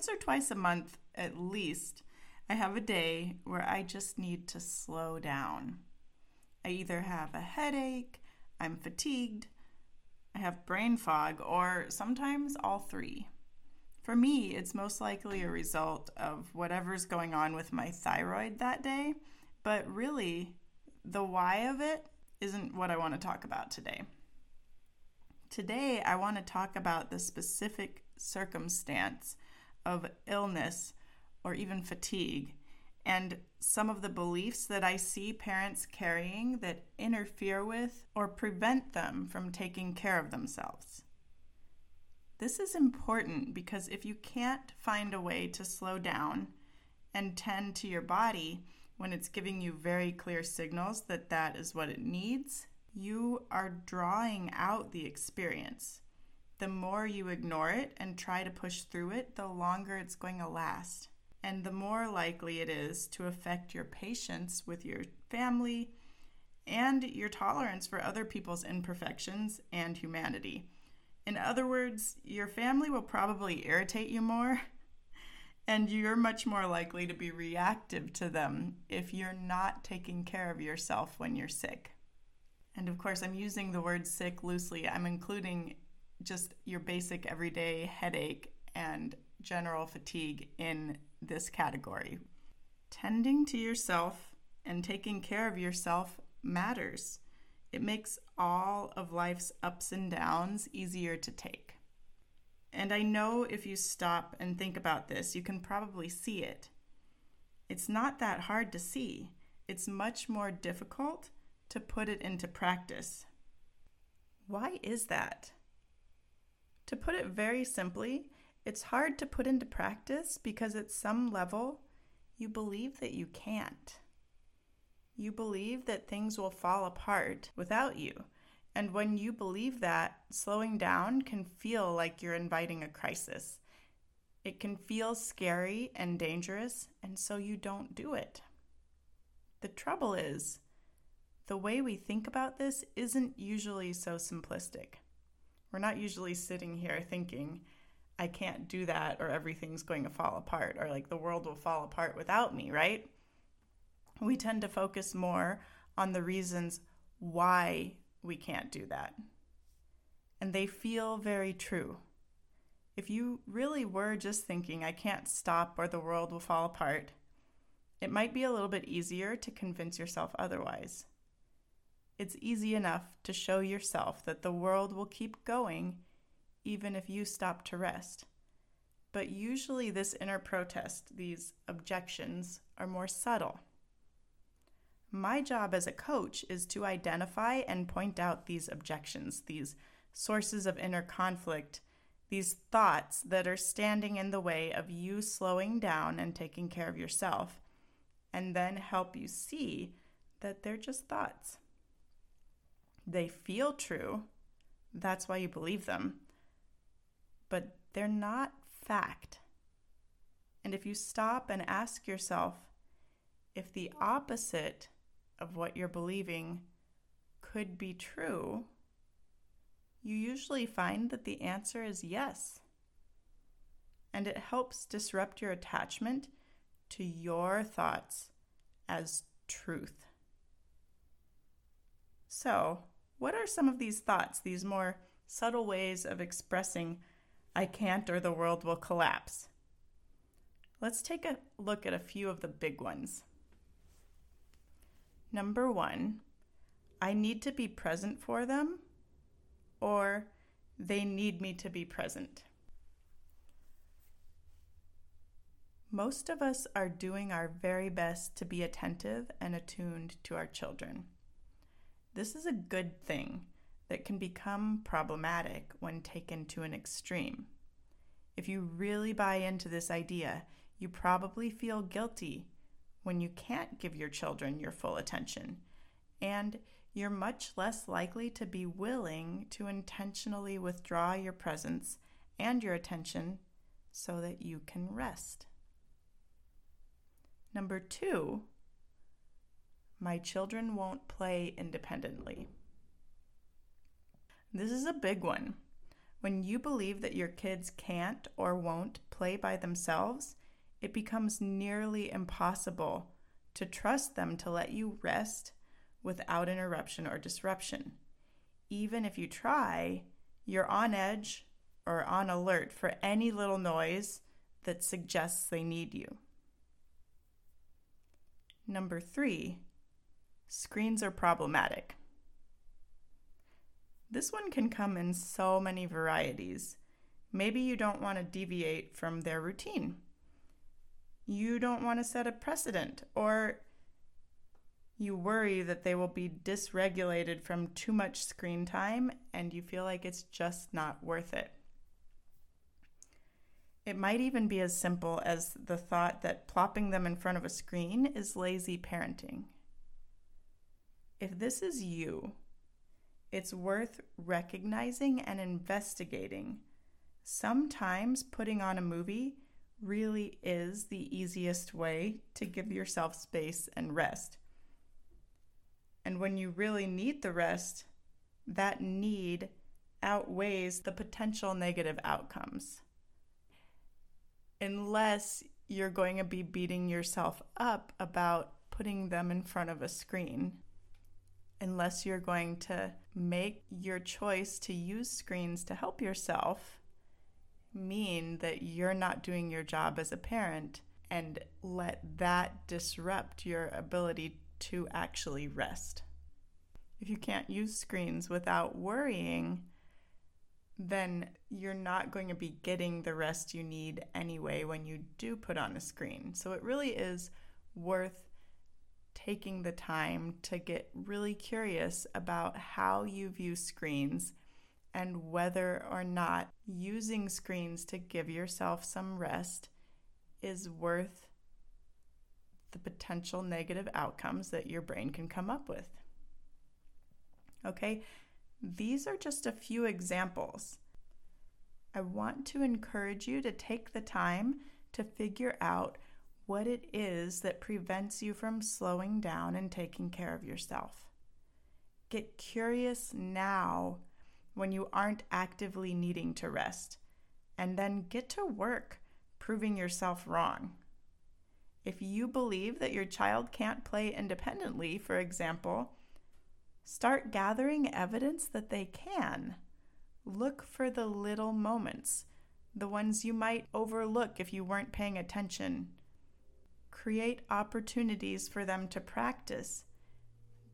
Once or twice a month, at least, I have a day where I just need to slow down. I either have a headache, I'm fatigued, I have brain fog, or sometimes all three. For me, it's most likely a result of whatever's going on with my thyroid that day, but really, the why of it isn't what I want to talk about today. Today, I want to talk about the specific circumstance of illness or even fatigue and some of the beliefs that I see parents carrying that interfere with or prevent them from taking care of themselves. This is important because if you can't find a way to slow down and tend to your body when it's giving you very clear signals that that is what it needs, you are drawing out the experience. The more you ignore it and try to push through it, the longer it's going to last. And the more likely it is to affect your patience with your family and your tolerance for other people's imperfections and humanity. In other words, your family will probably irritate you more, and you're much more likely to be reactive to them if you're not taking care of yourself when you're sick. And of course, I'm using the word sick loosely. I'm including just your basic everyday headache and general fatigue in this category. Tending to yourself and taking care of yourself matters. It makes all of life's ups and downs easier to take. And I know if you stop and think about this, you can probably see it. It's not that hard to see, it's much more difficult to put it into practice. Why is that? To put it very simply, it's hard to put into practice because at some level, you believe that you can't. You believe that things will fall apart without you. And when you believe that, slowing down can feel like you're inviting a crisis. It can feel scary and dangerous, and so you don't do it. The trouble is, the way we think about this isn't usually so simplistic. We're not usually sitting here thinking, I can't do that, or everything's going to fall apart, or like the world will fall apart without me, right? We tend to focus more on the reasons why we can't do that. And they feel very true. If you really were just thinking, I can't stop or the world will fall apart, it might be a little bit easier to convince yourself otherwise it's easy enough to show yourself that the world will keep going even if you stop to rest. But usually, this inner protest, these objections, are more subtle. My job as a coach is to identify and point out these objections, these sources of inner conflict, these thoughts that are standing in the way of you slowing down and taking care of yourself, and then help you see that they're just thoughts. They feel true. That's why you believe them. But they're not fact. And if you stop and ask yourself if the opposite of what you're believing could be true, you usually find that the answer is yes. And it helps disrupt your attachment to your thoughts as truth. So, what are some of these thoughts, these more subtle ways of expressing, I can't or the world will collapse? Let's take a look at a few of the big ones. Number one, I need to be present for them, or they need me to be present. Most of us are doing our very best to be attentive and attuned to our children. This is a good thing. that can become problematic when taken to an extreme. If you really buy into this idea, you probably feel guilty when you can't give your children your full attention, and you're much less likely to be willing to intentionally withdraw your presence and your attention so that you can rest. Number two, my children won't play independently. This is a big one. When you believe that your kids can't or won't play by themselves, it becomes nearly impossible to trust them to let you rest without interruption or disruption. Even if you try, you're on edge or on alert for any little noise that suggests they need you. Number three, screens are problematic. This one can come in so many varieties. Maybe you don't want to deviate from their routine. You don't want to set a precedent, or you worry that they will be dysregulated from too much screen time and you feel like it's just not worth it. It might even be as simple as the thought that plopping them in front of a screen is lazy parenting. If this is you, it's worth recognizing and investigating. Sometimes putting on a movie really is the easiest way to give yourself space and rest. And when you really need the rest, that need outweighs the potential negative outcomes. Unless you're going to be beating yourself up about putting them in front of a screen. Unless you're going to make your choice to use screens to help yourself mean that you're not doing your job as a parent and let that disrupt your ability to actually rest. If you can't use screens without worrying, then you're not going to be getting the rest you need anyway when you do put on a screen. So it really is worth taking the time to get really curious about how you view screens and whether or not using screens to give yourself some rest is worth the potential negative outcomes that your brain can come up with. Okay, these are just a few examples. I want to encourage you to take the time to figure out what it is that prevents you from slowing down and taking care of yourself. Get curious now when you aren't actively needing to rest, and then get to work proving yourself wrong. If you believe that your child can't play independently, for example, start gathering evidence that they can. Look for the little moments, the ones you might overlook if you weren't paying attention. Create opportunities for them to practice.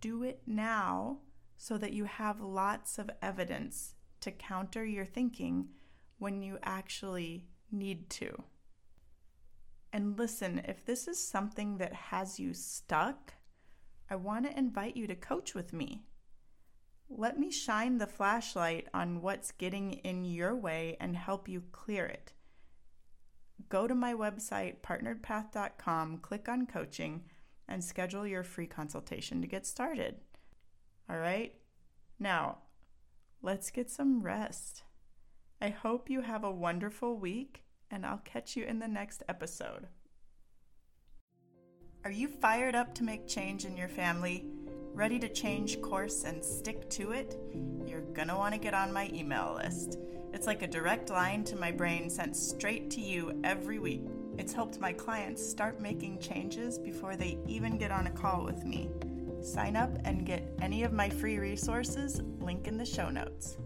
Do it now so that you have lots of evidence to counter your thinking when you actually need to. And listen, if this is something that has you stuck, I want to invite you to coach with me. Let me shine the flashlight on what's getting in your way and help you clear it. Go to my website, partneredpath.com, click on coaching, and schedule your free consultation to get started. All right? Now, let's get some rest. I hope you have a wonderful week and I'll catch you in the next episode. Are you fired up to make change in your family? Ready to change course and stick to it? You're gonna want to get on my email list. It's like a direct line to my brain sent straight to you every week. It's helped my clients start making changes before they even get on a call with me. Sign up and get any of my free resources, link in the show notes.